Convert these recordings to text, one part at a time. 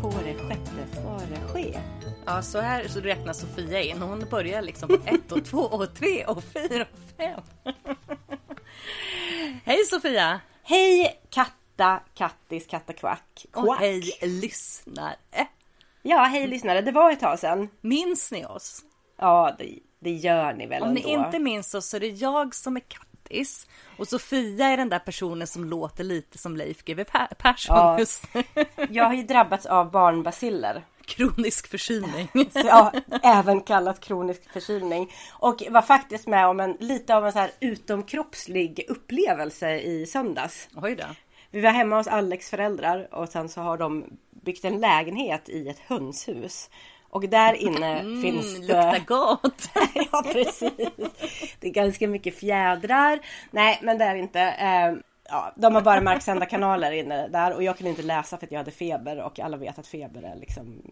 På det sjätte ska det ske. Ja, så här så räknar Sofia in. Hon börjar liksom på ett och två och tre och fyra och fem. Hej Sofia! Hej katta, kattis, kattakvack. Och Quack. hej lyssnare! Ja, hej lyssnare. Det var ett tag sedan. Minns ni oss? Ja, det, det gör ni väl Om ni ändå. inte minns oss så är det jag som är Kattis och Sofia är den där personen som låter lite som Leif GW Per- Persson Ja. just. Jag har ju drabbats av barnbaciller. Kronisk förkylning. Ja, även kallat kronisk förkylning. Och var faktiskt med om en lite av en så här utomkroppslig upplevelse i söndags. Oj då. Vi var hemma hos Alex föräldrar och sen så har de byggt en lägenhet i ett hönshus. Och där inne finns Mm, det... luktar gott. ja precis. Det är ganska mycket fjädrar. Nej men det är inte. Eh, ja, de har bara marksända kanaler inne där och jag kunde inte läsa för att jag hade feber och alla vet att feber är liksom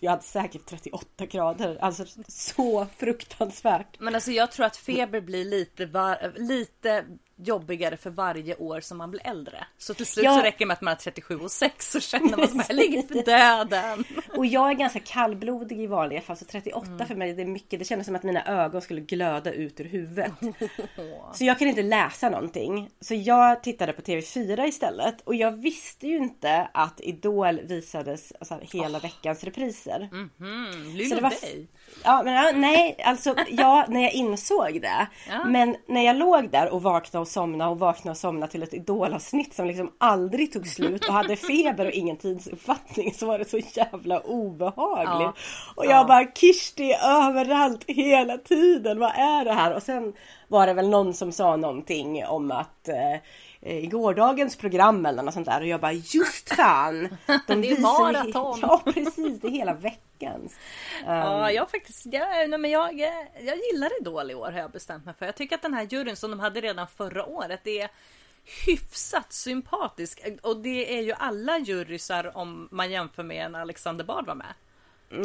jag hade säkert 38 grader. Alltså så fruktansvärt. Men alltså jag tror att feber blir lite, var, lite jobbigare för varje år som man blir äldre. Så till slut Ja. så räcker det med att man är 37 och 6 så känner man att man ligger för döden. Och jag är ganska kallblodig i vanliga fall så 38 Mm. för mig det är mycket. Det kändes som att mina ögon skulle glöda ut ur huvudet. Så jag kan inte läsa någonting. Så jag tittade på TV4 istället och jag visste ju inte att Idol visades alltså, hela veckans repriser. Mm, Så det var dig. Ja, men ja, nej, alltså ja, när jag insåg det. Ja. Men när jag låg där och vaknade och somnade och vaknade och somnade till ett idolavsnitt som liksom aldrig tog slut och hade feber och ingen tidsuppfattning så var det så jävla obehagligt. Ja. Och jag bara Kirsti överallt hela tiden, vad är det här? Och sen var det väl någon som sa någonting om att eh, i gårdagens program eller något sånt där och jag bara just fan! De Det är maraton. Ja precis, det är hela veckans. Ja, jag faktiskt, jag, nej, men jag, jag gillar Idol i år har jag bestämt mig för. Jag tycker att den här juryn som de hade redan förra året är hyfsat sympatisk. Och det är ju alla jurysar om man jämför med en Alexander Bard var med.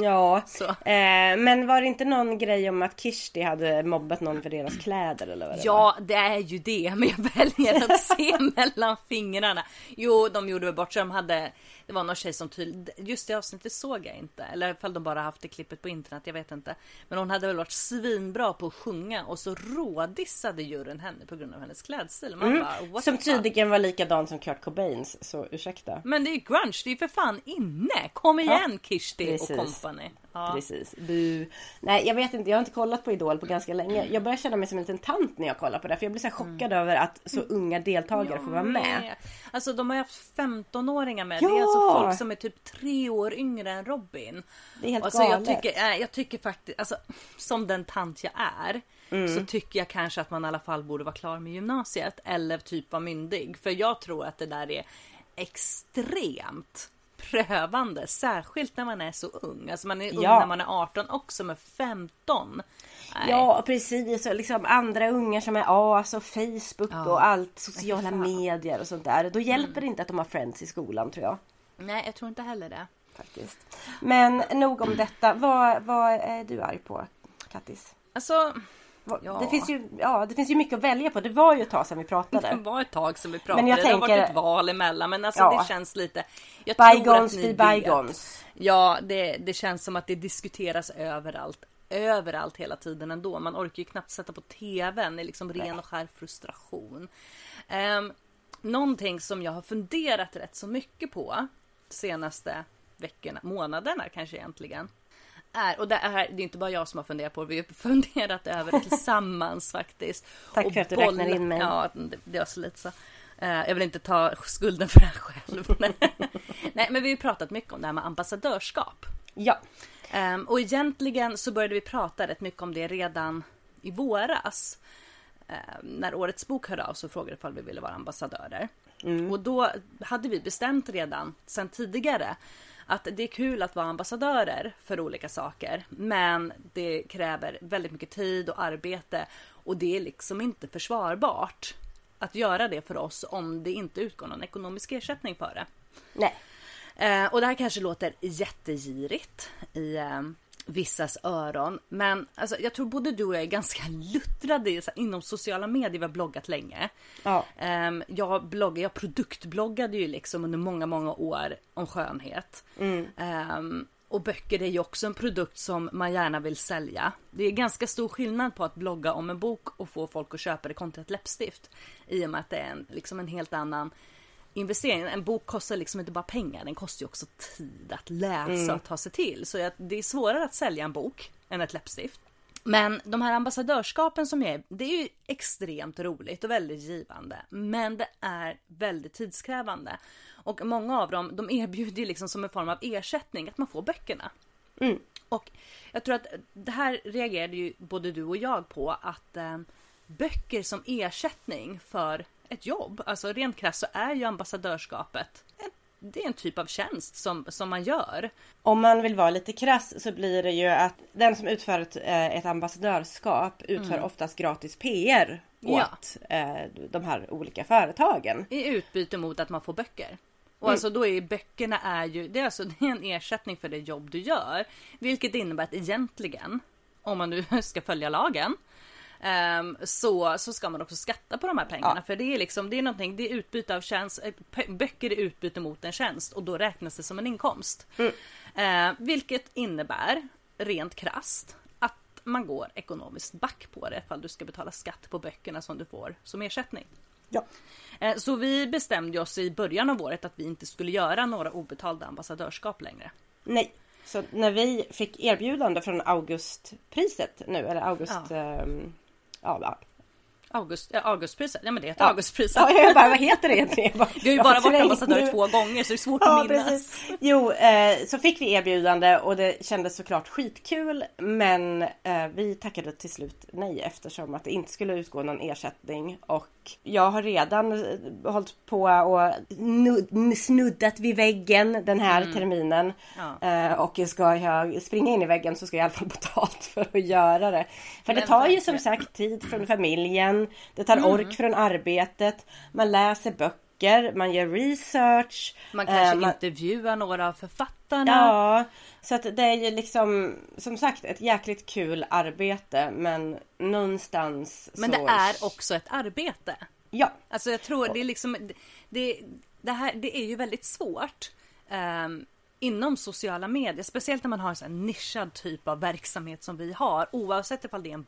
Ja, eh, men var det inte någon grej om att Kirsti hade mobbat någon för deras kläder eller vad det var? Ja, det är ju det, men jag väljer att se mellan fingrarna. Jo, de gjorde väl bort sig. De hade, det var någon tjej som tydligt, just det avsnittet såg jag inte. Eller ifall de bara haft det klippet på internet, jag vet inte. Men hon hade väl varit svinbra på att sjunga och så rådissade juryn henne på grund av hennes klädstil. Man bara, what Som tydligen var likadan som Kurt Cobains, så ursäkta. Men det är ju grunge, det är ju för fan inne! Kom igen Kirsti precis. och company. Ja. Precis, bu. Nej jag vet inte, jag har inte kollat på Idol på ganska länge. Jag börjar känna mig som en liten tant när jag kollar på det. För jag blir så här chockad över att så unga deltagare får vara med. Alltså de har ju haft 15-åringar med. Ja! Det är alltså folk som är typ tre år yngre än Robin. Det är helt alltså, jag galet. tycker, nej, jag tycker faktiskt, alltså, som den tant jag är. Mm. Så tycker jag kanske att man i alla fall borde vara klar med gymnasiet. Eller typ vara myndig. För jag tror att det där är extremt prövande. Särskilt när man är så ung. Alltså man är ung Ja. när man är 18 också. Men 15. Nej. Ja precis, och liksom andra ungar som är as och Facebook Ja. och allt sociala medier och sånt där. Då hjälper det inte att de har friends i skolan tror jag. Nej, jag tror inte heller det. Faktiskt. Men nog om detta. Vad, vad är du arg på Kattis? Alltså, Ja. Det, finns ju, ja, det finns ju mycket att välja på. Det var ju ett tag sedan vi det pratade. var ett tag sedan vi pratade. Men jag Det har tänker- varit ett val emellan. Men alltså Ja. det känns lite... Jag tror Bygons att ni be vet. bygons. Ja, det, det känns som att det diskuteras överallt. Överallt hela tiden ändå. Man orkar ju knappt sätta på tvn. Det är liksom ren och skär frustration. Um, någonting som jag har funderat rätt så mycket på senaste veckorna, månaderna kanske egentligen. Är, och det är, det är inte bara jag som har funderat på det, vi har funderat över det tillsammans faktiskt. Tack Och för att du räknar in mig. Ja, det, det var så lite så. Eh, jag vill inte ta skulden för det här själv. Nej, men vi har pratat mycket om det här med ambassadörskap. Ja. Ehm, och egentligen så började vi prata rätt mycket om det redan i våras. Ehm, när Årets bok hörde av och frågade ifall vi ville vara ambassadörer. Och då hade vi bestämt redan sedan tidigare att det är kul att vara ambassadörer för olika saker. Men det kräver väldigt mycket tid och arbete och det är liksom inte försvarbart att göra det för oss om det inte utgår någon ekonomisk ersättning för det. Nej. Eh, och det här kanske låter jättegirigt i eh, vissas öron. Men alltså, jag tror både du och jag är ganska luttrade inom sociala medier. Vi har bloggat länge. Ja. Ehm, jag, bloggar, jag produktbloggade ju liksom under många, många år om skönhet. Ehm, och böcker är ju också en produkt som man gärna vill sälja. Det är ganska stor skillnad på att blogga om en bok och få folk att köpa det kontra ett läppstift. I och med att det är en, liksom en helt annan investering. En bok kostar liksom inte bara pengar, den kostar ju också tid att läsa och ta sig till. Så det är svårare att sälja en bok än ett läppstift. Men de här ambassadörskapen som jag är, det är ju extremt roligt och väldigt givande. Men det är väldigt tidskrävande. Och många av dem, de erbjuder ju liksom som en form av ersättning att man får böckerna. Och jag tror att det här reagerade ju både du och jag på att eh, böcker som ersättning för ett jobb, alltså rent krasst så är ju ambassadörskapet det är en typ av tjänst som, som man gör. Om man vill vara lite krass så blir det ju att den som utför ett, eh, ett ambassadörskap utför oftast gratis PR Ja. åt eh, de här olika företagen. I utbyte mot att man får böcker. Och alltså då är böckerna är ju, det är alltså det är en ersättning för det jobb du gör. Vilket innebär att egentligen, om man nu ska följa lagen, ehm, så, så ska man också skatta på de här pengarna. Ja. För det är liksom, det är någonting, det är utbyte av tjänst, eh, böcker är utbyte mot en tjänst och då räknas det som en inkomst. Eh, vilket innebär, rent krast att man går ekonomiskt back på det ifall du ska betala skatt på böckerna som du får som ersättning. Ja. Eh, Så vi bestämde oss i början av året att vi inte skulle göra några obetalda ambassadörskap längre. Nej. Så när vi fick erbjudande från Augustpriset nu, eller August... Ja. ehm, ja. August, ja, Augustpriset, ja men det heter Ja. Augustpriset. ja, jag bara, vad heter det egentligen? Bara, Vi har ju bara varit ambassadör två gånger så det är svårt Ja, att minnas. precis. Jo, eh, så fick vi erbjudande och det kändes såklart skitkul. Men eh, vi tackade till slut nej eftersom att det inte skulle utgå någon ersättning. Och jag har redan eh, hållit på och nud- snuddat vid väggen den här terminen. Mm. Ja. Eh, och ska jag springa in i väggen så ska jag i alla fall betalt för att göra det. För det Men tar ju som sagt tid från familjen. Det tar Mm. ork från arbetet. Man läser böcker, man gör research. Man kanske eh, man- intervjuar några av författarna. Ja, så att det är ju liksom som sagt ett jäkligt kul arbete men någonstans Men så... det är också ett arbete. Ja, Alltså jag tror det är liksom det, det här det är ju väldigt svårt ehm, inom sociala medier, speciellt när man har en sån här nischad typ av verksamhet som vi har, oavsett ifall det är en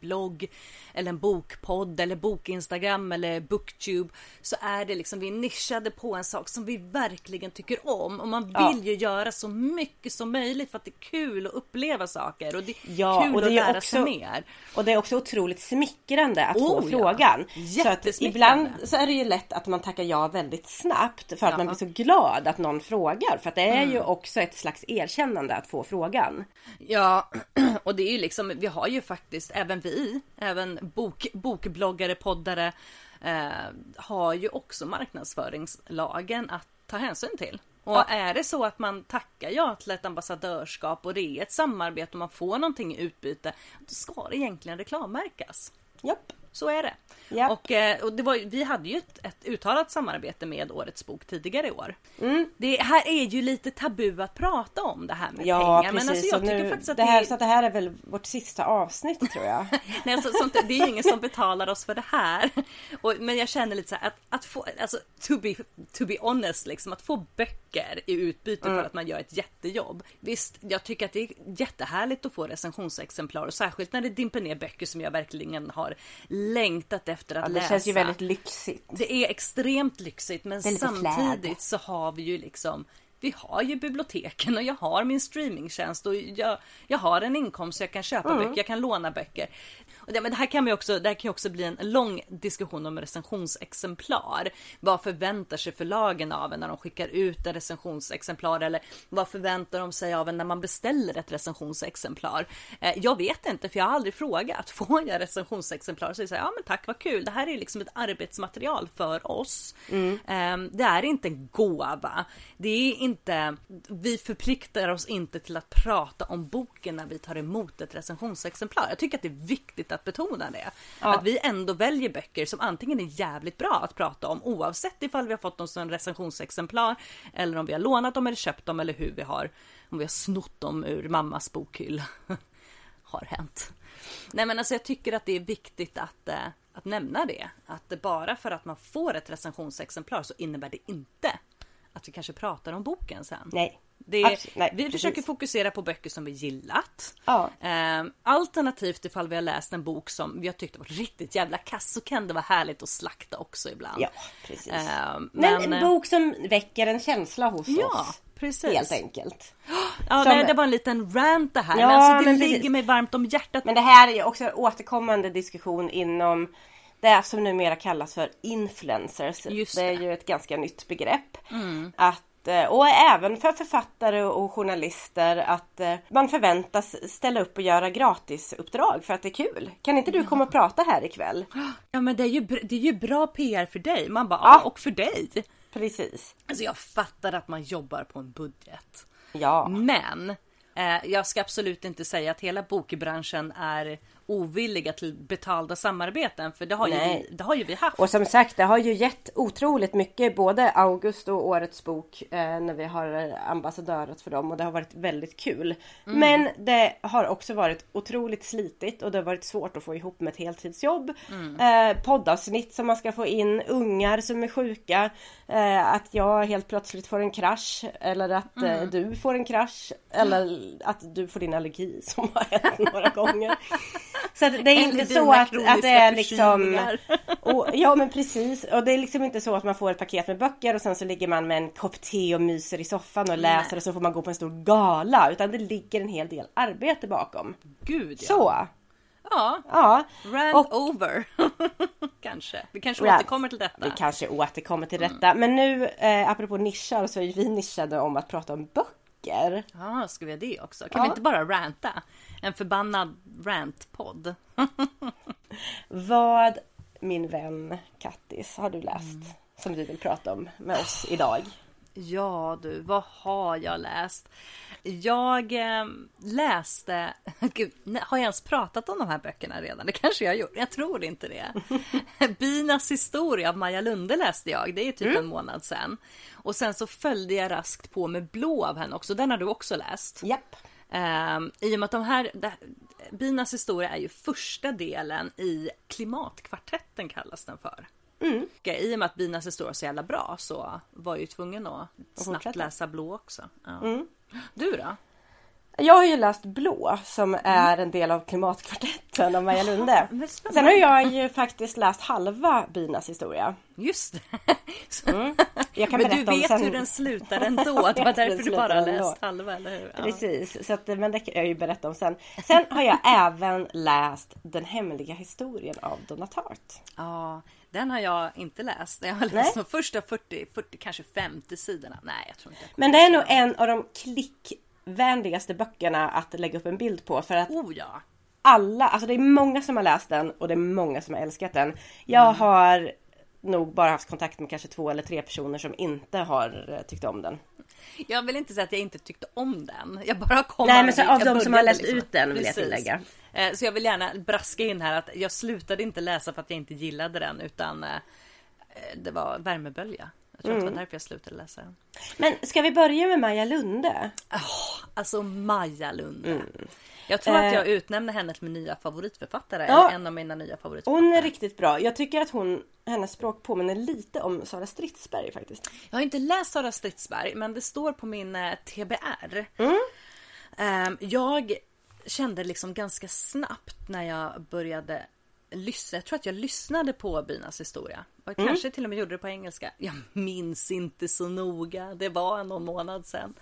bokblogg eller en bokpodd eller bokinstagram eller booktube så är det liksom vi är nischade på en sak som vi verkligen tycker om och man vill Ja. ju göra så mycket som möjligt för att det är kul att uppleva saker och det är Ja, kul och det att lära också- sig mer. och det är också otroligt smickrande att Oh, få ja. frågan. Så att ibland så är det ju lätt att man tackar ja väldigt snabbt för att man Ja. blir så glad att någon frågar. För att det är Mm. ju också ett slags erkännande att få frågan. Ja, och det är ju liksom, vi har ju faktiskt, även vi, även bok, bokbloggare, poddare, eh, har ju också marknadsföringslagen att ta hänsyn till. Och är det så att man tackar ja till ett ambassadörskap och det är ett samarbete och man får någonting i utbyte, då ska det egentligen reklammärkas. Japp. Så är det. Ja. Och, eh, och det var, vi hade ju ett, ett uttalat samarbete med Årets bok tidigare i år. Mm. Det här är ju lite tabu att prata om det här med Ja pengar. precis. Men alltså jag tycker nu, faktiskt att det, här, det, så det här är väl vårt sista avsnitt tror jag. Nej, alltså, sånt, det är ju ingen som betalar oss för det här. Och, men jag känner lite så här att, att få, alltså to be, to be honest liksom, att få böcker i utbyte Mm. för att man gör ett jättejobb. Visst, jag tycker att det är jättehärligt att få recensionsexemplar och särskilt när det dimper ner böcker som jag verkligen har längtat efter att Ja, det läsa. känns ju väldigt lyxigt. Det är extremt lyxigt men Det samtidigt flärd. så har vi ju liksom vi har ju biblioteken och jag har min streamingtjänst och jag, jag har en inkomst så jag kan köpa Mm. böcker, jag kan låna böcker. Det, men det här kan ju också, det här kan också bli en lång diskussion om recensionsexemplar. Vad förväntar sig förlagen av en när de skickar ut en recensionsexemplar eller vad förväntar de sig av en när man beställer ett recensionsexemplar? Eh, jag vet inte för jag har aldrig frågat. Får jag recensionsexemplar så här, ja men tack vad kul. Det här är liksom ett arbetsmaterial för oss. Eh, det är inte en gåva. Det är inte, vi förpliktar oss inte till att prata om boken när vi tar emot ett recensionsexemplar. Jag tycker att det är viktigt att betona det. Att vi ändå väljer böcker som antingen är jävligt bra att prata om oavsett ifall vi har fått dem som recensionsexemplar eller om vi har lånat dem eller köpt dem eller hur vi har, om vi har snott dem ur mammas bokhylla. har hänt. Nej men alltså jag tycker att det är viktigt att, eh, att nämna det. Att bara för att man får ett recensionsexemplar så innebär det inte att vi kanske pratar om boken sen. Nej. Det är, Absolut, nej, vi precis. försöker fokusera på böcker som vi gillat. Ja. Eh, alternativt ifall vi har läst en bok som vi har tyckt var riktigt jävla kass så kan det vara härligt att slakta också ibland. Ja, precis. Eh, Men, men, en bok som väcker en känsla hos Ja, oss. precis. Helt enkelt. Ja, som- det, det var en liten rant det här. Ja, men alltså, det men ligger precis. mig varmt om hjärtat. Men det här är också en återkommande diskussion inom det som numera kallas för influencers. Just det är det. Mm. ju ett ganska nytt begrepp. Att, eh, och även för författare och journalister att eh, man förväntas ställa upp och göra gratisuppdrag för att det är kul. Kan inte du komma och prata här ikväll? Ja men det är ju, det är ju bra PR för dig. Man bara, Ja. ja och för dig. Precis. Alltså jag fattar att man jobbar på en budget. Ja. Men eh, jag ska absolut inte säga att hela bokbranschen är ovilliga till betalda samarbeten. För det har, ju Nej. vi, det har ju vi haft. Och som sagt, det har ju gett otroligt mycket både August och Årets bok eh, när vi har ambassadörat för dem och det har varit väldigt kul. Mm. Men det har också varit otroligt slitigt och det har varit svårt att få ihop med ett heltidsjobb. Mm. Eh, poddavsnitt som man ska få in, ungar som är sjuka, eh, att jag helt plötsligt får en krasch eller att eh, Mm. du får en krasch eller att du får din allergi som har hänt några gånger. Så att det är inte så att, att det är liksom och, ja men precis. Och det är liksom inte så att man får ett paket med böcker och sen så ligger man med en kopp te och myser i soffan och läser och så får man gå på en stor gala. Utan det ligger en hel del arbete bakom. Gud ja. Så! Ja, Ja. rant Och- over. kanske. Vi kanske Ja, återkommer till detta. Vi kanske återkommer till detta. Men nu eh, apropå nischar så är vi nischade om att prata om böcker. Ja, ska vi ha det också? Kan Ja. vi inte bara ranta? En förbannad rantpodd. Vad min vän Kattis har du läst? Som vi vill prata om med oss idag. Ja du, vad har jag läst? Jag eh, läste, gud, har jag ens pratat om de här böckerna redan? Det kanske jag har gjort, jag tror inte det. Binas historia av Maja Lunde läste jag, det är typ en månad sedan. Och sen så följde jag raskt på med Blå av henne också, den har du också läst. Japp. Um, I och med att de här, det, Binas historia är ju första delen i Klimatkvartetten kallas den för. Mm. I och med att Binas historia är så jävla bra så var jag ju tvungen att snabbt läsa Blå också. Ja. Mm. Du då? Jag har ju läst Blå som är en del av Klimatkvartetten av Maja Lunde. Sen har jag ju faktiskt läst halva Binas historia. Just det! Kan men du vet sen. hur den slutar ändå. Det var därför du bara ändå. läst halva, eller hur? Ja. Precis, så att, men det kan jag ju berätta om sen. Sen har jag även läst Den hemliga historien av Donna Tartt. ja, den har jag inte läst. Jag har läst Nej. de första 40, 40, kanske 50 sidorna. Nej, jag tror inte jag Men det är nog en av de klickvänligaste böckerna att lägga upp en bild på för att Oh ja! alla, alltså det är många som har läst den och det är många som har älskat den. Jag Mm. har nog bara haft kontakt med kanske två eller tre personer som inte har eh, tyckt om den. Jag vill inte säga att jag inte tyckte om den. Jag bara kom Nej, men så av jag de som har läst ut den vill jag Precis. tillägga. Eh, så jag vill gärna braska in här att jag slutade inte läsa för att jag inte gillade den utan eh, det var värmebölja. Jag tror mm. att det var därför jag slutade läsa den. Men ska vi börja med Maja Lunde? Oh, alltså Maja Lunde. Mm. Jag tror att jag eh. utnämnde henne till min nya favoritförfattare. Ja, en av mina nya favoritförfattare. Hon är riktigt bra. Jag tycker att hon, hennes språk påminner lite om Sara Stridsberg faktiskt. Jag har inte läst Sara Stridsberg men det står på min eh, TBR. Mm. Um, jag kände liksom ganska snabbt när jag började lyssna. Jag tror att jag lyssnade på bynas historia. Och mm. kanske till och med gjorde det på engelska. Jag minns inte så noga. Det var någon månad sedan.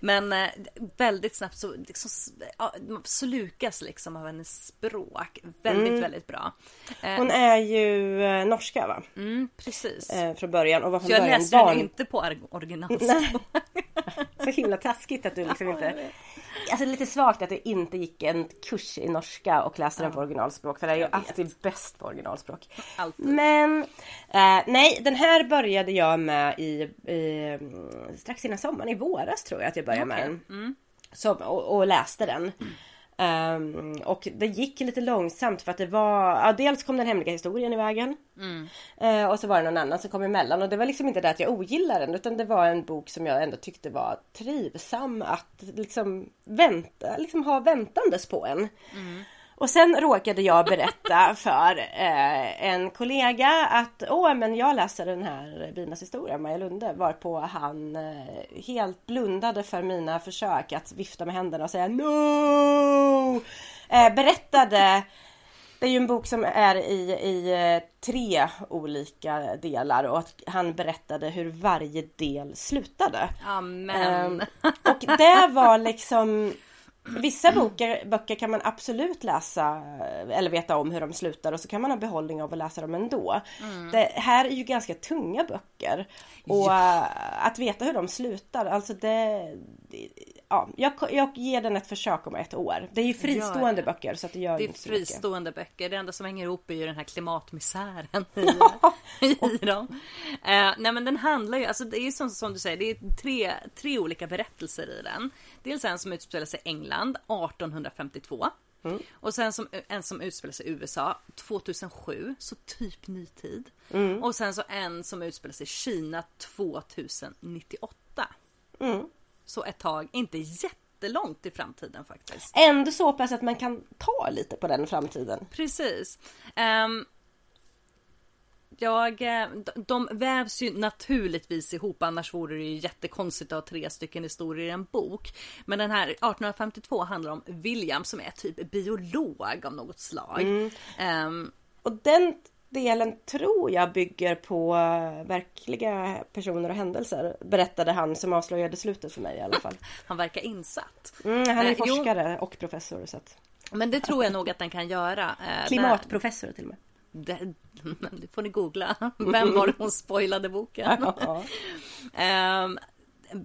Men eh, väldigt snabbt så liksom, ja, slukas liksom av hennes språk. Väldigt, mm. väldigt bra. Eh, Hon är ju eh, norska va? Mm, precis. Eh, från början. Och var från så jag början läste barn... den inte på originalspråk. så himla taskigt att du liksom inte Alltså lite svagt att det inte gick en kurs i norska och läste ja. den på originalspråk. För det är ju alltid bäst på originalspråk. Alltid. Men eh, nej, den här började jag med i, i, strax innan sommaren, i våras tror jag att jag började okay. med den. Mm. Så, och, och, läste den. Mm. Um, och det gick lite långsamt för att det var, ja, dels kom den hemliga historien i vägen. Mm. Uh, och så var det någon annan som kom emellan och det var liksom inte det att jag ogillade den utan det var en bok som jag ändå tyckte var trivsam att liksom vänta, liksom ha väntandes på en. Mm. Och sen råkade jag berätta för eh, en kollega att åh men jag läser den här Binas historia, Maja Lunde, varpå han eh, helt blundade för mina försök att vifta med händerna och säga no! Eh, berättade det är ju en bok som är i, i eh, tre olika delar och att han berättade hur varje del slutade. Amen. Um, och det var liksom Vissa böcker, böcker kan man absolut läsa eller veta om hur de slutar och så kan man ha behållning av att läsa dem ändå. Mm. Det här är ju ganska tunga böcker. Och ja. Eh, att veta hur de slutar, alltså det, ja, jag, jag ger den ett försök om ett år. Det är ju fristående ja, böcker så att det gör Det är inte så fristående mycket. böcker. Det enda som hänger ihop är ju den här klimatmisären i, i dem. Uh, nej men den handlar ju, alltså det är ju som, som du säger, det är tre, tre olika berättelser i den. Dels en som utspelar sig i England 1852. Mm. Och sen som, en som utspelar sig i USA 2007, så typ nytid. Mm. Och sen så en som utspelar sig i Kina 2098. Mm. Så ett tag, inte jättelångt i framtiden faktiskt. Ändå så pass att man kan ta lite på den framtiden. Precis. Um, jag, eh, de vävs ju naturligtvis ihop annars vore det ju jättekonstigt att ha tre stycken historier i en bok. Men den här 1852 handlar om William som är typ biolog av något slag. Mm. Um, och den delen tror jag bygger på eh, verkliga personer och händelser. Berättade han som avslöjade slutet för mig i alla fall. han verkar insatt. Mm, han är eh, forskare jo. och professor. Så att... Men det tror jag nog att den kan göra. Klimatprofessor till och med. Det, det får ni googla. Vem var det hon spoilade boken? um,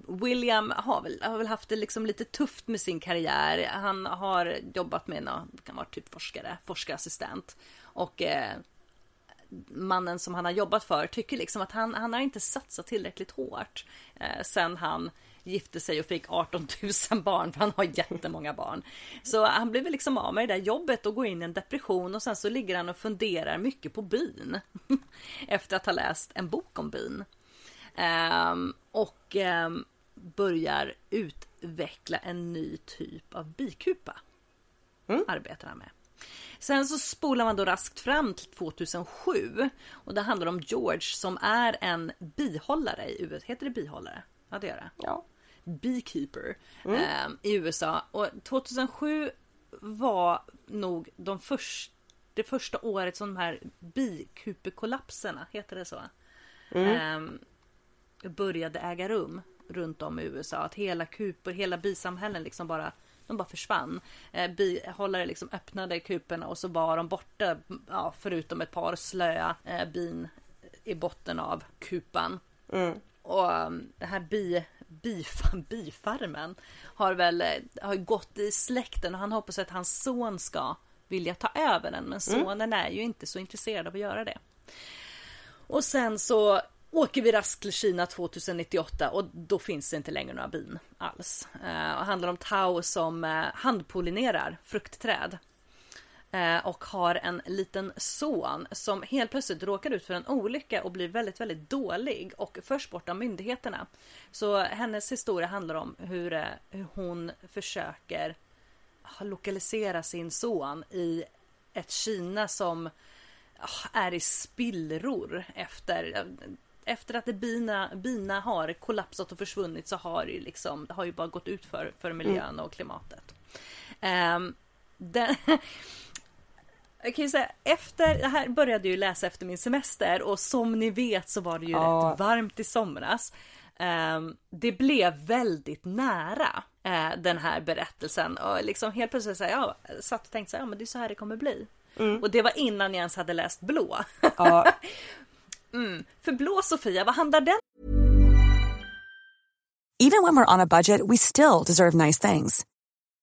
William har väl, har väl haft det liksom lite tufft med sin karriär. Han har jobbat med någon, kan vara typ forskare, forskarassistent. Och eh, mannen som han har jobbat för tycker liksom att han, han har inte satsat tillräckligt hårt eh, sen han gifte sig och fick 18 000 barn för han har jättemånga barn. Så han blev liksom av med det där jobbet och går in i en depression och sen så ligger han och funderar mycket på byn. Efter att ha läst en bok om byn. Um, och um, börjar utveckla en ny typ av bikupa. Mm. Arbetar han med. Sen så spolar man då raskt fram till 2007 och det handlar om George som är en bihållare i USA. Heter det bihållare? Ja det gör det. Ja. Beekeeper mm. eh, i USA och 2007 var nog de först, det första året som de här bikupekollapserna, heter det så? Mm. Eh, började äga rum runt om i USA. Att hela kuper, hela bisamhällen liksom bara de bara försvann. Eh, bihållare liksom öppnade kuperna och så var de borta. Ja, förutom ett par slöa eh, bin i botten av kupan. Mm. Och um, det här bi, bif, bifarmen har väl eh, har gått i släkten och han hoppas att hans son ska vilja ta över den. Men mm. sonen mm. är ju inte så intresserad av att göra det. Och sen så åker vi raskt till Kina 2098 och då finns det inte längre några bin alls. Eh, och handlar om Tao som eh, handpollinerar fruktträd. Eh, och har en liten son som helt plötsligt råkar ut för en olycka och blir väldigt, väldigt dålig och förs bort av myndigheterna. Så hennes historia handlar om hur, eh, hur hon försöker lokalisera sin son i ett Kina som är i spillror efter efter att det bina, bina har kollapsat och försvunnit så har det liksom, det har ju bara gått ut för, för miljön mm. och klimatet. Um, den, jag kan ju säga, efter, det här började ju läsa efter min semester och som ni vet så var det ju ja. rätt varmt i somras. Um, det blev väldigt nära uh, den här berättelsen och liksom helt plötsligt så här, jag satt och tänkte så här, ja men det är så här det kommer bli. Mm. Och det var innan jag ens hade läst Blå. Ja. mm. För Blå Sofia, vad handlar den Even when we're on a budget we still deserve nice things.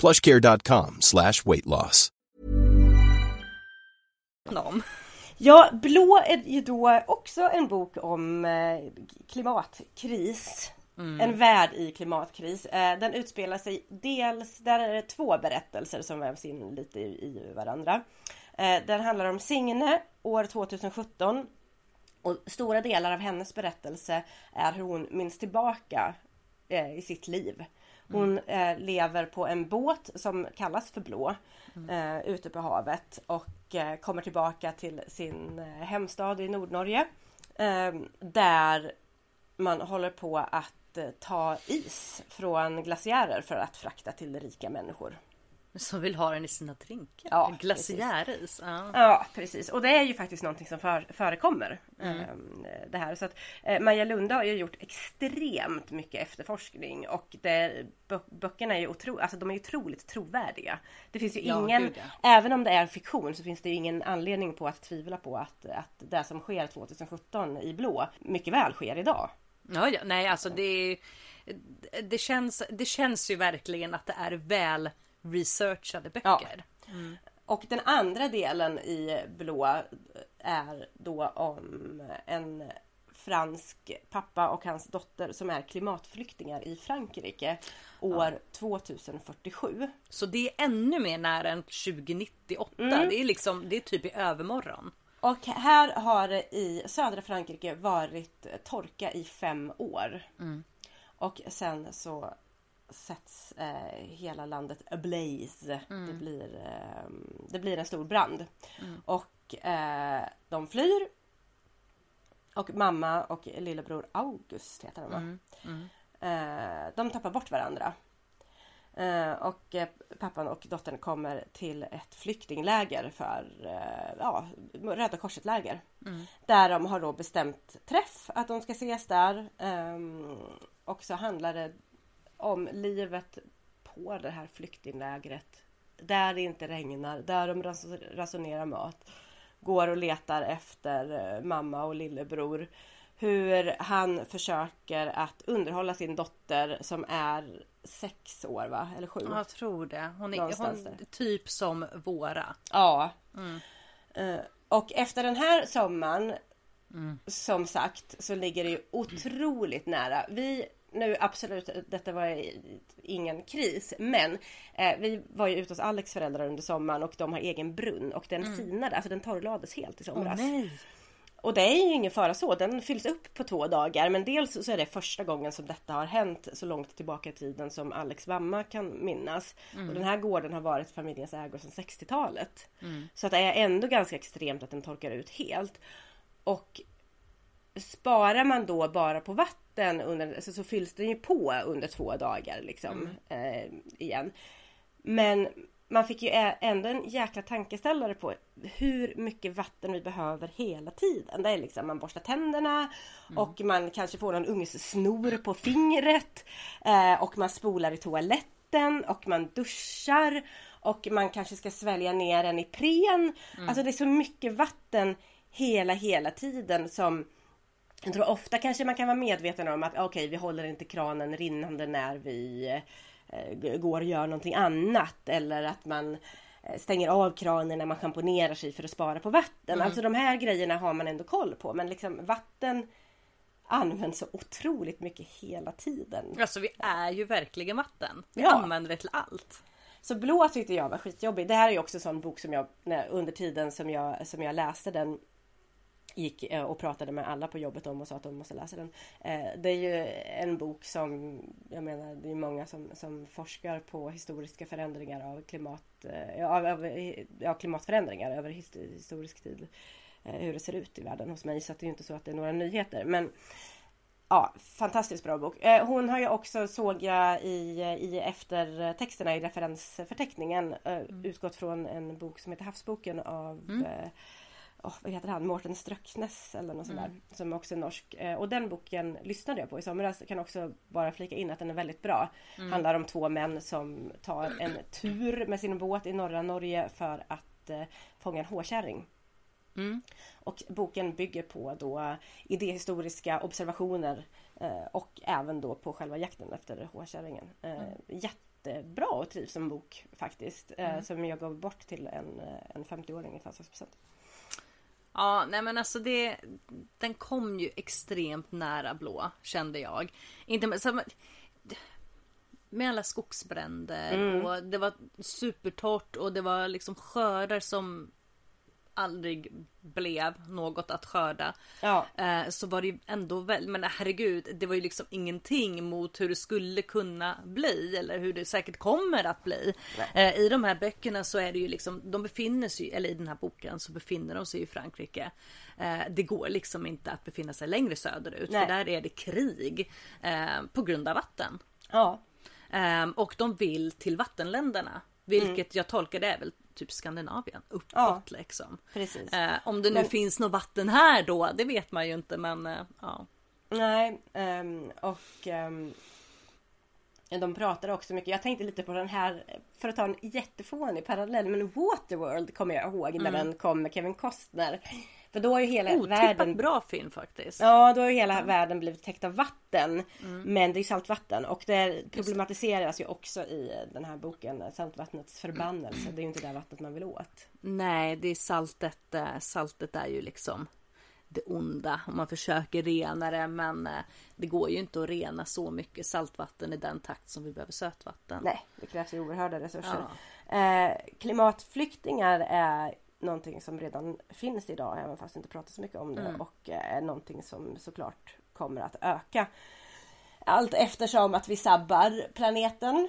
Plushcare.com slash weight loss. Ja, Blå är ju då också en bok om eh, klimatkris. Mm. En värld i klimatkris. Eh, den utspelar sig dels, där är det två berättelser som vävs in lite i, varandra. Eh, den handlar om Signe år 2017 och stora delar av hennes berättelse är hur hon minns tillbaka i sitt liv. Hon mm. lever på en båt som kallas för Blå mm. ute på havet och kommer tillbaka till sin hemstad i Nordnorge där man håller på att ta is från glaciärer för att frakta till rika människor. Som vill ha den i sina drinkar? Ja, Glaciäris? Ja. ja. precis. Och det är ju faktiskt någonting som för, förekommer. Mm. Ehm, det här. Så att, eh, Maja Lunda har ju gjort extremt mycket efterforskning och det, böckerna är ju otro, alltså de är otroligt trovärdiga. Det finns ju ingen, ja, även om det är fiktion så finns det ju ingen anledning på att tvivla på att, att det som sker 2017 i blå mycket väl sker idag. Ja, ja nej alltså det, det, känns, det känns ju verkligen att det är väl researchade böcker. Ja. Mm. Och den andra delen i Blå är då om en fransk pappa och hans dotter som är klimatflyktingar i Frankrike år ja. 2047. Så det är ännu mer nära än 2098. Mm. Det är liksom, det är typ i övermorgon. Och här har det i södra Frankrike varit torka i fem år. Mm. Och sen så sätts eh, hela landet ablaze. Mm. Det, blir, eh, det blir en stor brand. Mm. Och eh, de flyr. Och mamma och lillebror August heter han va? Mm. mm. Eh, de tappar bort varandra. Eh, och eh, pappan och dottern kommer till ett flyktingläger för ja, Röda korset läger. Mm. Där de har då bestämt träff att de ska ses där. Ehm, och så handlar det om livet på det här flyktinglägret. Där det inte regnar, där de rasonerar mat. Går och letar efter eh, mamma och lillebror. Hur han försöker att underhålla sin dotter som är sex år va? Eller sju? Jag tror det. Hon är, hon, typ som våra. Ja. Mm. Uh, och efter den här sommaren som sagt så ligger det ju otroligt nära. Vi nu absolut, detta var ingen kris, men eh, vi var ju ute hos Alex föräldrar under sommaren och de har egen brunn och den mm. sinade, alltså den torrlades helt i somras. Oh. Och det är ju ingen fara så, den fylls upp på två dagar men dels så är det första gången som detta har hänt så långt tillbaka i tiden som Alex mamma kan minnas. Mm. Och den här gården har varit familjens ägor sedan 60-talet. Mm. Så att det är ändå ganska extremt att den torkar ut helt. Och sparar man då bara på vatten under, alltså så fylls den ju på under två dagar liksom mm. eh, igen. Men man fick ju ändå en jäkla tankeställare på hur mycket vatten vi behöver hela tiden. Det är liksom man borstar tänderna mm. och man kanske får någon unges snor på fingret eh, och man spolar i toaletten och man duschar och man kanske ska svälja ner en Ipren. Mm. Alltså det är så mycket vatten hela hela tiden som jag tror ofta kanske man kan vara medveten om att okej okay, vi håller inte kranen rinnande när vi eh, går och gör någonting annat eller att man eh, stänger av kranen när man schamponerar sig för att spara på vatten. Mm. Alltså de här grejerna har man ändå koll på men liksom vatten används så otroligt mycket hela tiden. Alltså vi är ju verkligen vatten. Vi ja. använder det till allt. Så blå tyckte jag var skitjobbig. Det här är ju också en sån bok som jag under tiden som jag, som jag läste den gick eh, och pratade med alla på jobbet om och sa att de måste läsa den. Eh, det är ju en bok som, jag menar, det är många som, som forskar på historiska förändringar av klimat, eh, av, av, ja, klimatförändringar över historisk tid. Hur det ser ut i världen hos mig, så det är inte så att det är några nyheter. Men Ja, fantastiskt bra bok. Hon har ju också, såg jag i, i eftertexterna i referensförteckningen, mm. utgått från en bok som heter Havsboken av mm oh, vad heter han, Mårten Ströksnäs eller något sånt där. Mm. Som också är norsk. Eh, och den boken lyssnade jag på i somras. Kan också bara flika in att den är väldigt bra. Mm. Handlar om två män som tar en tur med sin båt i norra Norge för att eh, fånga en håkärring. Mm. Och boken bygger på då idéhistoriska observationer eh, och även då på själva jakten efter håkärringen. Eh, mm. Jättebra och trivsam bok faktiskt. Eh, mm. Som jag gav bort till en, eh, en 50-åring i födelsedagspresent. Ja, nej men alltså det, den kom ju extremt nära blå kände jag. Inte med, så, med alla skogsbränder mm. och det var supertorrt och det var liksom skördar som aldrig blev något att skörda. Ja. Eh, så var det ju ändå väl, men herregud, det var ju liksom ingenting mot hur det skulle kunna bli eller hur det säkert kommer att bli. Eh, I de här böckerna så är det ju liksom, de befinner sig, eller i den här boken så befinner de sig i Frankrike. Eh, det går liksom inte att befinna sig längre söderut Nej. för där är det krig på grund av vatten. Ja. Och de vill till vattenländerna. Vilket mm. jag tolkar det är väl typ Skandinavien uppåt ja, liksom. Precis. Eh, om det nu men, finns något vatten här då, det vet man ju inte men eh, ja. Nej, um, och um, de pratar också mycket. Jag tänkte lite på den här, för att ta en jättefånig parallell, men Waterworld kommer jag ihåg när mm. den kom med Kevin Costner. För då har ju hela Otippat världen... bra film faktiskt. Ja, då har ju hela mm. världen blivit täckt av vatten. Mm. Men det är saltvatten och det problematiseras ju också i den här boken Saltvattnets förbannelse. Det är ju inte det vattnet man vill åt. Nej, det är saltet. Eh, saltet är ju liksom det onda man försöker rena det men eh, det går ju inte att rena så mycket saltvatten i den takt som vi behöver sötvatten. Nej, det krävs ju oerhörda resurser. Ja. Eh, klimatflyktingar är någonting som redan finns idag även fast det inte pratas så mycket om det mm. och är någonting som såklart kommer att öka. Allt eftersom att vi sabbar planeten.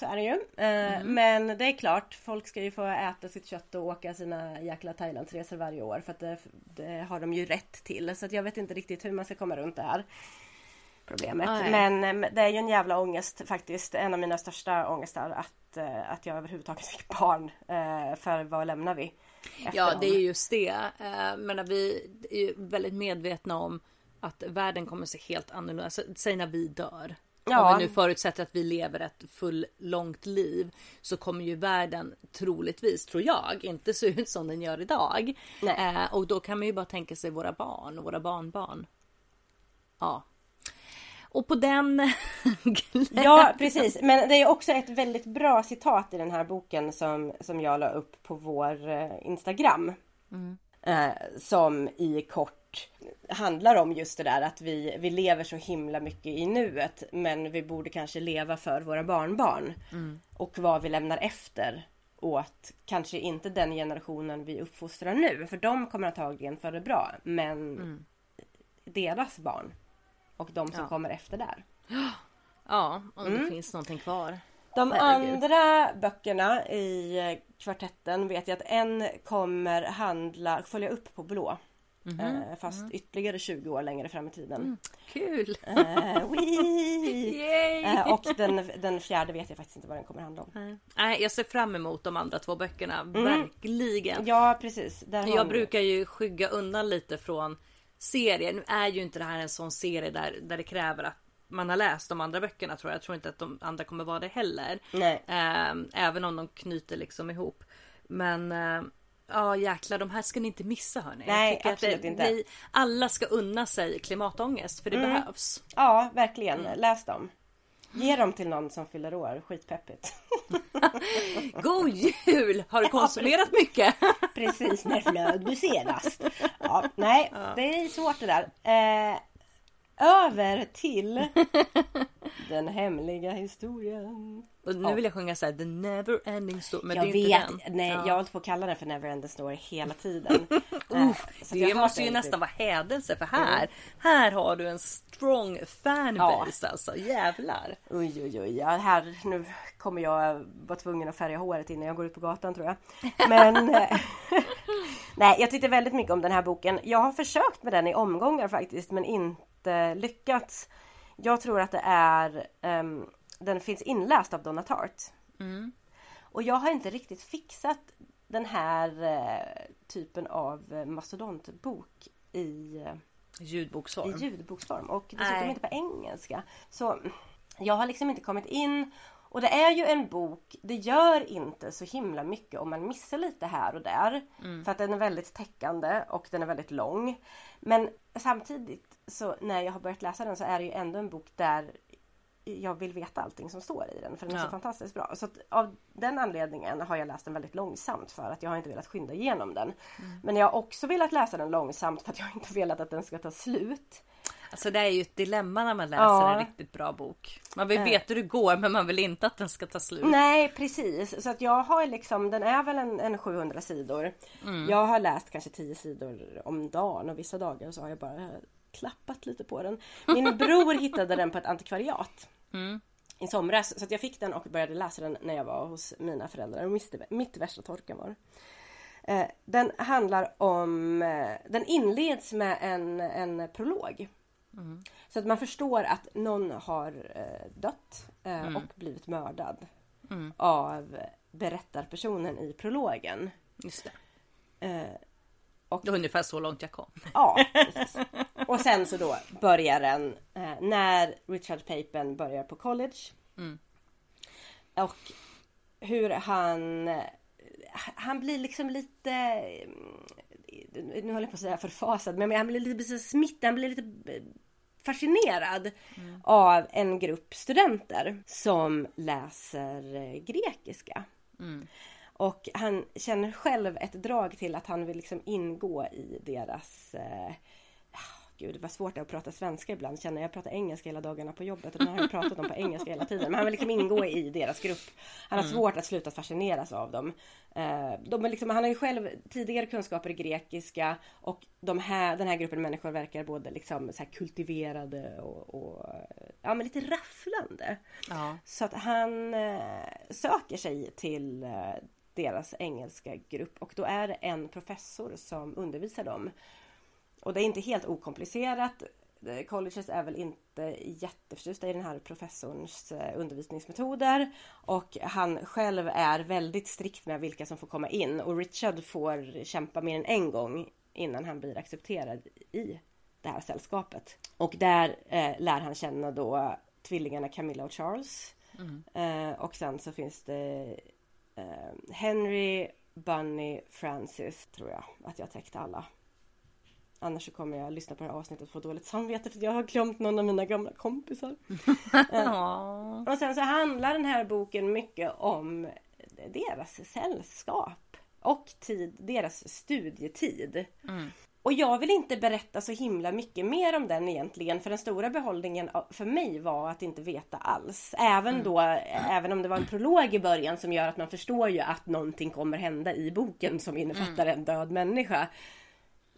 Så är det ju. Eh, mm. Men det är klart, folk ska ju få äta sitt kött och åka sina jäkla Thailandsresor varje år för att det, det, har de ju rätt till. Så att jag vet inte riktigt hur man ska komma runt det här problemet. Nej. Men eh, det är ju en jävla ångest faktiskt. En av mina största ångestar att, eh, att jag överhuvudtaget fick barn. För vad lämnar vi? Ja, det är just det. Eh, men vi är ju väldigt medvetna om att världen kommer se helt annorlunda ut. Säg när vi dör. Ja. Om vi nu förutsätter att vi lever ett full långt liv så kommer ju världen troligtvis, tror jag, inte se ut som den gör idag. Eh, och då kan man ju bara tänka sig våra barn och våra barnbarn. Ja, och på den Ja precis, men det är också ett väldigt bra citat i den här boken som, som jag la upp på vår eh, Instagram. Mm. Eh, som i kort handlar om just det där att vi, vi lever så himla mycket i nuet men vi borde kanske leva för våra barnbarn. Och vad vi lämnar efter åt kanske inte den generationen vi uppfostrar nu för de kommer antagligen för det bra men deras barn och de som Ja. kommer efter där. Ja, om Mm. det finns någonting kvar. De Herregud. andra böckerna i kvartetten vet jag att en kommer handla, följa upp på blå. Mhm. Eh, fast ytterligare 20 år längre fram i tiden. Kul! Wee! Yay! Eh, och den, den fjärde vet jag faktiskt inte vad den kommer handla om. Nej, jag ser fram emot de andra två böckerna. Verkligen. Mm. Ja precis. Jag brukar ju skygga undan lite från serier. Nu är ju inte det här en sån serie där, där det kräver att man har läst de andra böckerna tror jag. Jag tror inte att de andra kommer vara det heller. Ehm, även om de knyter liksom ihop. Men ehm, ja jäklar, de här ska ni inte missa hörni. Nej, absolut att det, inte. Ni, alla ska unna sig klimatångest för det Mm. behövs. Ja verkligen. Mm. Läs dem. Ge dem till någon som fyller år. Skitpeppigt. God jul! Har du konsumerat mycket? Precis, när flög du senast? Ja, nej, det är svårt det där. Eh, över till den hemliga historien. Och nu vill jag sjunga såhär The never ending story. Men jag det är inte vet, den. nej Ja. jag har hållit på att kalla den för Neverending Story hela tiden. Eh, så att jag Det måste ju nästan lite. vara hädelse för här, här har du en strong fanbase Ja. alltså. Jävlar. Oj oj oj, ja, här nu kommer jag vara tvungen att färga håret innan jag går ut på gatan tror jag. Men eh, nej, jag tyckte väldigt mycket om den här boken. Jag har försökt med den i omgångar faktiskt, men inte lyckats. Jag tror att det är ehm, den finns inläst av Donna Tartt. Och jag har inte riktigt fixat den här eh, typen av mastodontbok i eh, Ljudboksform. i ljudboksform och dessutom Nej. inte på engelska. Så jag har liksom inte kommit in och det är ju en bok, det gör inte så himla mycket om man missar lite här och där. För att den är väldigt täckande och den är väldigt lång. Men samtidigt så när jag har börjat läsa den så är det ju ändå en bok där jag vill veta allting som står i den för den är Ja. så fantastiskt bra. Så av den anledningen har jag läst den väldigt långsamt för att jag har inte velat skynda igenom den. Men jag har också velat läsa den långsamt för att jag inte velat att den ska ta slut. Alltså det är ju ett dilemma när man läser Ja. en riktigt bra bok. Man vill Eh. veta hur det går men man vill inte att den ska ta slut. Nej precis, så att jag har liksom, den är väl en, en 700 sidor. Jag har läst kanske 10 sidor om dagen och vissa dagar så har jag bara klappat lite på den. Min bror hittade den på ett antikvariat. I somras, så jag fick den och började läsa den när jag var hos mina föräldrar och mitt, mitt värsta torkan var. Eh, Den handlar om, eh, den inleds med en, en prolog. Så att man förstår att någon har eh, dött eh, och blivit mördad av berättarpersonen i prologen. Just det. Var ungefär så långt jag kom. Ja, precis. Och sen så då börjar den eh, när Richard Papen börjar på college. Och hur han... eh, Han blir liksom lite... eh, Nu håller jag på att säga förfasad, men han blir lite smittad, han blir lite eh, fascinerad av en grupp studenter som läser eh, grekiska. Och han känner själv ett drag till att han vill liksom ingå i deras... Eh, gud, vad svårt det är att prata svenska ibland känner jag. Pratar engelska hela dagarna på jobbet och den har jag pratat om på engelska hela tiden. Men han vill liksom ingå i deras grupp. Han har svårt att sluta fascineras av dem. Eh, de är liksom, han har ju själv tidigare kunskaper i grekiska och de här, den här gruppen människor verkar både liksom så kultiverade och, och ja, men lite rafflande. Ja. Så att han eh, söker sig till eh, deras engelska grupp och då är det en professor som undervisar dem. Och det är inte helt okomplicerat. Colleges är väl inte jätteförtjusta i den här professorns eh, undervisningsmetoder. Och han själv är väldigt strikt med vilka som får komma in. Och Richard får kämpa mer än en gång innan han blir accepterad i det här sällskapet. Och där eh, lär han känna då tvillingarna Camilla och Charles. Eh, och sen så finns det eh, Henry, Bunny, Francis tror jag att jag täckte alla. Annars så kommer jag lyssna på det här avsnittet och få dåligt samvete för jag har glömt någon av mina gamla kompisar. Ja. Och sen så handlar den här boken mycket om deras sällskap och tid, deras studietid. Och jag vill inte berätta så himla mycket mer om den egentligen för den stora behållningen för mig var att inte veta alls. Även då, även om det var en prolog i början som gör att man förstår ju att någonting kommer hända i boken som innefattar en död människa.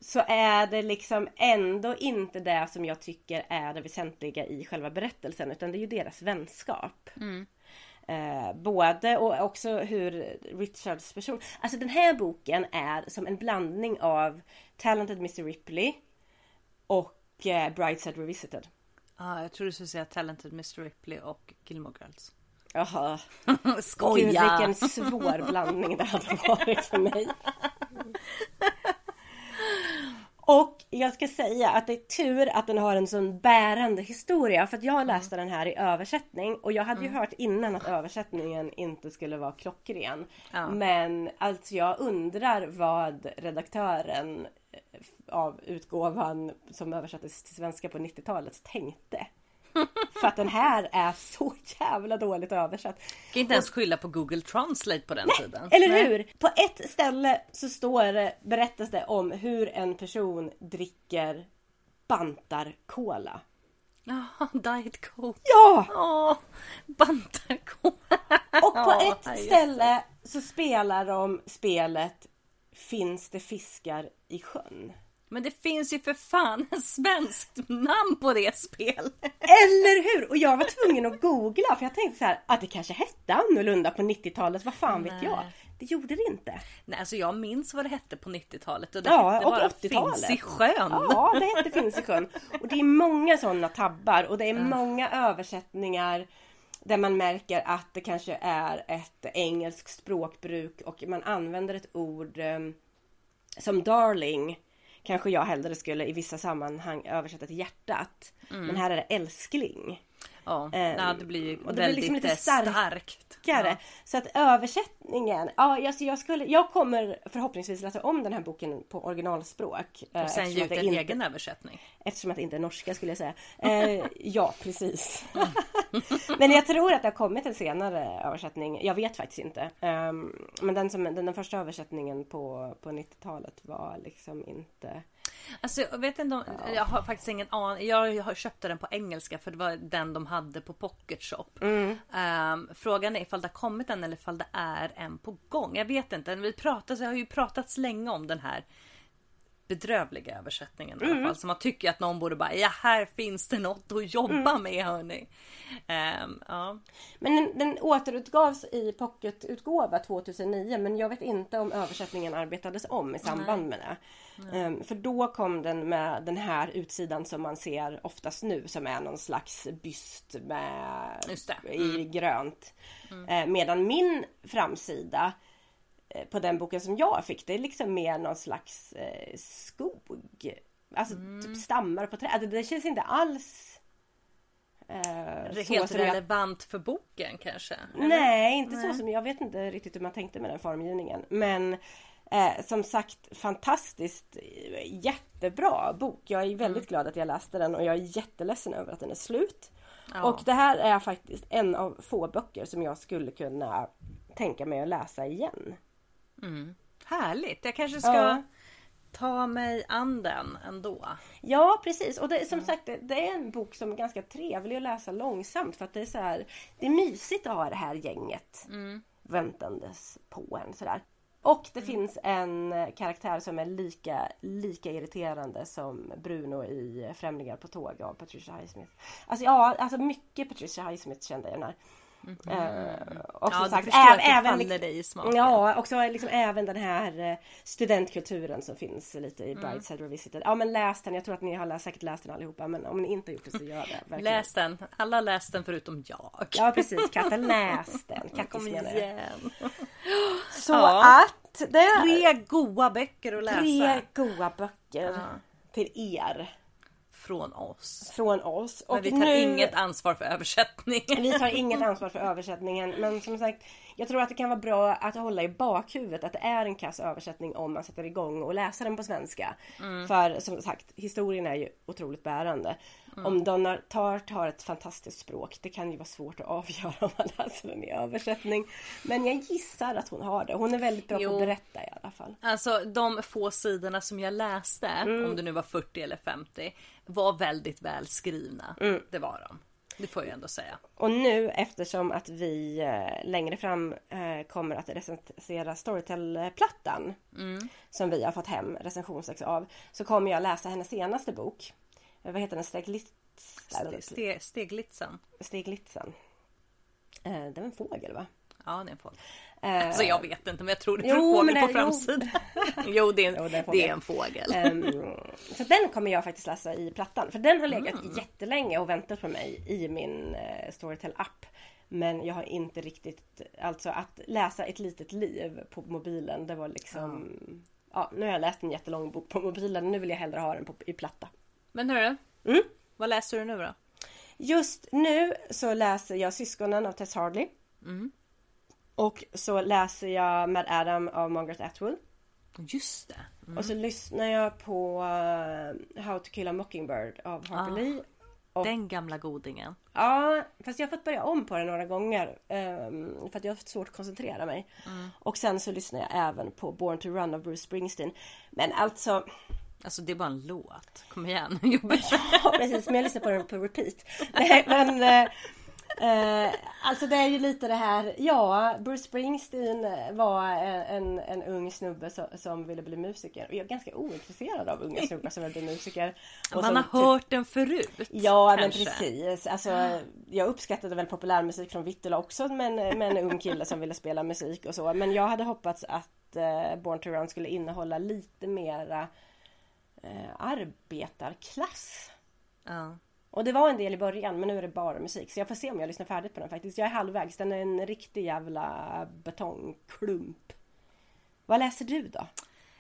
Så är det liksom ändå inte det som jag tycker är det väsentliga i själva berättelsen utan det är ju deras vänskap. Eh, både och också hur Richards person, alltså den här boken är som en blandning av Talented Mr Ripley och eh, Brightside Revisited. Ja, jag tror du skulle säga Talented Mr Ripley och Gilmore Girls. Jaha, gud Skoja! vilken svår blandning det hade varit för mig. Och jag ska säga att det är tur att den har en sån bärande historia för att jag läste den här i översättning och jag hade ju hört innan att översättningen inte skulle vara klockren. Ja. Men alltså jag undrar vad redaktören eh, av utgåvan som översattes till svenska på 90-talet tänkte. För att den här är så jävla dåligt översatt. kan inte ens skylla på Google Translate på den tiden. Eller Nej. hur? På ett ställe så står det, berättas det om hur en person dricker bantar cola. Ja, Diet Coke. Ja! Åh, bantarkola. Och på Ja, ett jösses. ställe så spelar de spelet Finns det fiskar i sjön? Men det finns ju för fan en svenskt namn på det spelet. Eller hur? Och jag var tvungen att googla för jag tänkte så här att det kanske hette annorlunda på 90-talet. Vad fan vet jag? Det gjorde det inte. Nej, alltså jag minns vad det hette på 90-talet och det Ja, hette och bara 80-talet. Finns i sjön. Ja, det hette Finns i sjön. Och det är många sådana tabbar och det är många översättningar där man märker att det kanske är ett engelskt språkbruk och man använder ett ord eh, som darling. Kanske jag hellre skulle i vissa sammanhang översätta till hjärtat. Men här är det älskling. Ja, ja, det blir ju och det blir väldigt liksom lite eh, stark- starkt. starkare. Så att översättningen, ja alltså jag, skulle, jag kommer förhoppningsvis läsa om den här boken på originalspråk. eh, Och sen ge ut en inte- egen översättning. Eftersom att det inte är norska skulle jag säga. Eh, ja, precis. men jag tror att det har kommit en senare översättning. Jag vet faktiskt inte. Ehm, men den, som, den, den första översättningen på, på 90-talet var liksom inte... Alltså jag vet inte om, jag har faktiskt ingen aning. Jag köpte den på engelska för det var den de hade på Pocket Shop. Ehm, frågan är ifall det har kommit en eller ifall det är en på gång. Jag vet inte. Vi pratas, jag har ju pratats länge om den här bedrövliga översättningen i alla fall. Så man tycker att någon borde bara, ja här finns det något att jobba med hörni. Ehm, ja. Men den, den återutgavs i pocketutgåva 2009 men jag vet inte om översättningen arbetades om i samband med det. Ehm, för då kom den med den här utsidan som man ser oftast nu som är någon slags byst med det. i grönt. Eh, medan min framsida på den boken som jag fick det är liksom mer någon slags eh, skog. Alltså typ stammar på träd. Det, det känns inte alls eh, helt som jag relevant för boken kanske. Nej, inte så som jag vet inte riktigt hur man tänkte med den formgivningen. Men eh, som sagt fantastiskt eh, jättebra bok. Jag är väldigt glad att jag läste den och jag är jätteledsen över att den är slut. Ja. Och det här är faktiskt en av få böcker som jag skulle kunna tänka mig att läsa igen. Härligt. Jag kanske ska Ja. ta mig an den ändå. Ja precis och det, som sagt det, det är en bok som är ganska trevlig att läsa långsamt för att det är så här Det är mysigt att ha det här gänget väntandes på en sådär. Och det finns en karaktär som är lika, lika irriterande som Bruno i Främlingar på tåg av Patricia Highsmith. Alltså ja, alltså mycket Patricia Highsmith kände jag i den här. Eh, och som Ja, sagt, även faller liksom- dig i smaken. Ja, också liksom även den här eh, studentkulturen som finns lite i Brightside Revisited. Ja men läs den, jag tror att ni har läst, säkert läst den allihopa men om ni inte har gjort det så gör det. Verkligen. Läs den. Alla har läst den förutom jag. Ja precis, Katta läs den. Kattis menar igen. Så Ja. att det är Tre goa böcker att läsa. tre goa böcker till er Från oss. från oss. Och Men vi tar nu, inget ansvar för översättning. vi tar inget ansvar för översättningen men som sagt Jag tror att det kan vara bra att hålla i bakhuvudet att det är en kass översättning om man sätter igång och läser den på svenska. För som sagt, historien är ju otroligt bärande. Om Donna Tartt har ett fantastiskt språk, det kan ju vara svårt att avgöra om man läser den i översättning. Men jag gissar att hon har det. Hon är väldigt bra på Jo. att berätta i alla fall. Alltså de få sidorna som jag läste, om det nu var 40 eller 50, var väldigt välskrivna. Det var de. Det får jag ändå säga. Och nu eftersom att vi eh, längre fram eh, kommer att recensera Storytel-plattan som vi har fått hem recensionsex av så kommer jag läsa hennes senaste bok. Eh, Vad heter den? Steglitz... Ste- ste- Steglitsen. Steglitzen. Eh, det är en fågel va? Ja, det är en fågel. Eh, Alltså jag vet inte men jag tror det är Jo, en men fågel på framsidan. Jo, det är en, Jo, det är en det är fågel. en fågel. Ehm, så den kommer jag faktiskt läsa i plattan. För den har legat Mm. jättelänge och väntat på mig i min eh, Storytel-app. Men jag har inte riktigt, alltså att läsa ett litet liv på mobilen, det var liksom... Ja, nu har jag läst en jättelång bok på mobilen, nu vill jag hellre ha den på, i platta. Men hörru, Mm. vad läser du nu då? Just nu så läser jag Syskonen av Tess Hardley. Och så läser jag Mad Adam av Margaret Atwood. Just det. Och så lyssnar jag på eh, How to kill a mockingbird av Harper Lee. Och- Den gamla godingen. Ja, fast jag har fått börja om på den några gånger. ehm, för att jag har haft svårt att koncentrera mig. Och sen så lyssnar jag även på Born to Run av Bruce Springsteen. Men alltså, Alltså det är bara en låt. Kom igen. Ja precis, men jag lyssnar på den på repeat. Nej, men eh, eh, alltså det är ju lite det här, ja, Bruce Springsteen var en, en, en ung snubbe som, som ville bli musiker. Och jag är ganska ointresserad av unga snubbar som vill bli musiker. Och Man har hört den förut. Ja men kanske. precis. Alltså, jag uppskattade väl populärmusik från Vittula också med en, med en ung kille som ville spela musik och så. Men jag hade hoppats att eh, Born to Run skulle innehålla lite mera eh, arbetarklass. Ja. Och det var en del i början men nu är det bara musik. Så jag får se om jag lyssnar färdigt på den faktiskt. Jag är halvvägs. Den är en riktig jävla betongklump. Vad läser du då?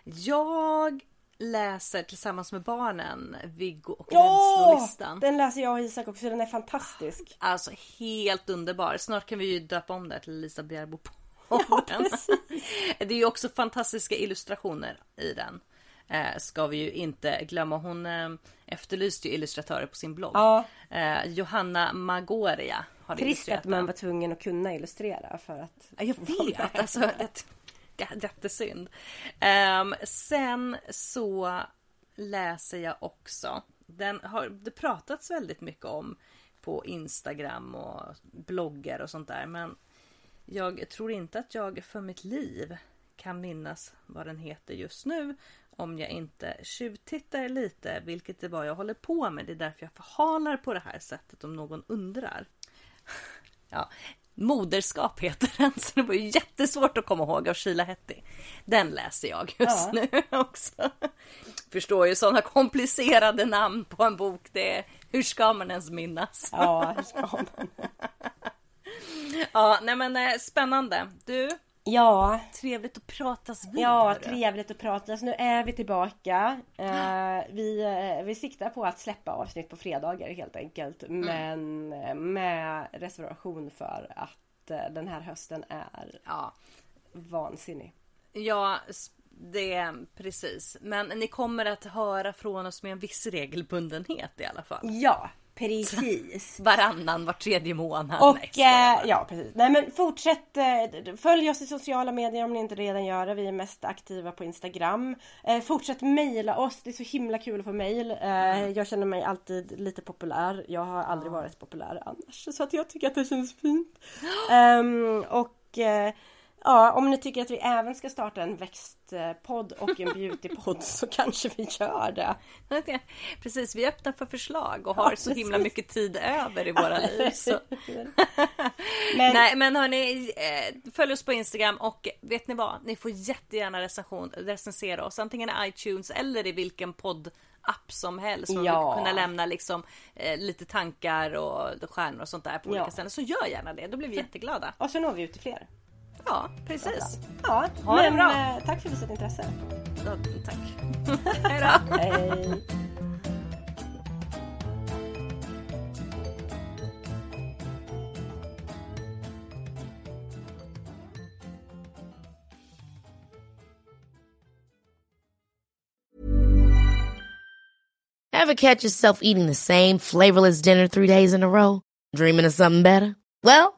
Jag läser tillsammans med barnen Viggo och! Rädslolistan. Den läser jag och Isak också. Den är fantastisk. Alltså helt underbar. Snart kan vi ju döpa om det till Lisa Bjärbo Ja, precis. Det är ju också fantastiska illustrationer i den. Eh, ska vi ju inte glömma. Hon eh, efterlyste ju illustratörer på sin blogg. Ja. Eh, Johanna Magoria har Trist illustrerat att man var tvungen att kunna illustrera för att... Ja, jag vet. Alltså, det, det, jättesynd. Um, sen så läser jag också. Den har det pratats väldigt mycket om på Instagram och bloggar och sånt där. Men jag tror inte att jag för mitt liv kan minnas vad den heter just nu. Om jag inte tjuvtittar lite, vilket det var jag håller på med. Det är därför jag förhalar på det här sättet om någon undrar. Ja, Moderskap heter den, så det var ju jättesvårt att komma ihåg av Sheila Hetty. Den läser jag just Ja. nu också. Förstår ju sådana komplicerade namn på en bok, det hur ska man ens minnas? Ja, hur ska man? Ja, nej men eh, spännande. Du, Ja, trevligt att pratas vid. ja trevligt att prata. Så nu är vi tillbaka. Eh, vi, eh, vi siktar på att släppa avsnitt på fredagar helt enkelt. Men eh, med reservation för att eh, den här hösten är Ja, vansinnig. ja, det precis. Men ni kommer att höra från oss med en viss regelbundenhet i alla fall. Ja, precis. Varannan, var tredje månad. Och eh, ja precis. Nej men fortsätt eh, följ oss i sociala medier om ni inte redan gör det. Vi är mest aktiva på Instagram. Eh, fortsätt mejla oss. Det är så himla kul att få mejl. Eh, jag känner mig alltid lite populär. Jag har aldrig varit populär annars. Så att jag tycker att det känns fint. Ehm, och eh, Ja, om ni tycker att vi även ska starta en växtpodd och en beautypodd så kanske vi gör det. Precis, vi är öppna för förslag och har så himla mycket tid över i våra liv. Men Nej men hörni, eh, följ oss på Instagram och vet ni vad? Ni får jättegärna recension, recensera oss antingen i iTunes eller i vilken podd app som helst. Man Ja. kunna lämna liksom eh, lite tankar och stjärnor och sånt där på Ja. olika ställen. Så gör gärna det, då blir vi jätteglada. och så når vi ut till fler. Ja, precis. Ja, ha men, det bra. Eh, tack för visat intresse. Ja, tack. Hej då. Ever catch yourself eating the same flavorless dinner three days in a row? Dreaming of something better? Well,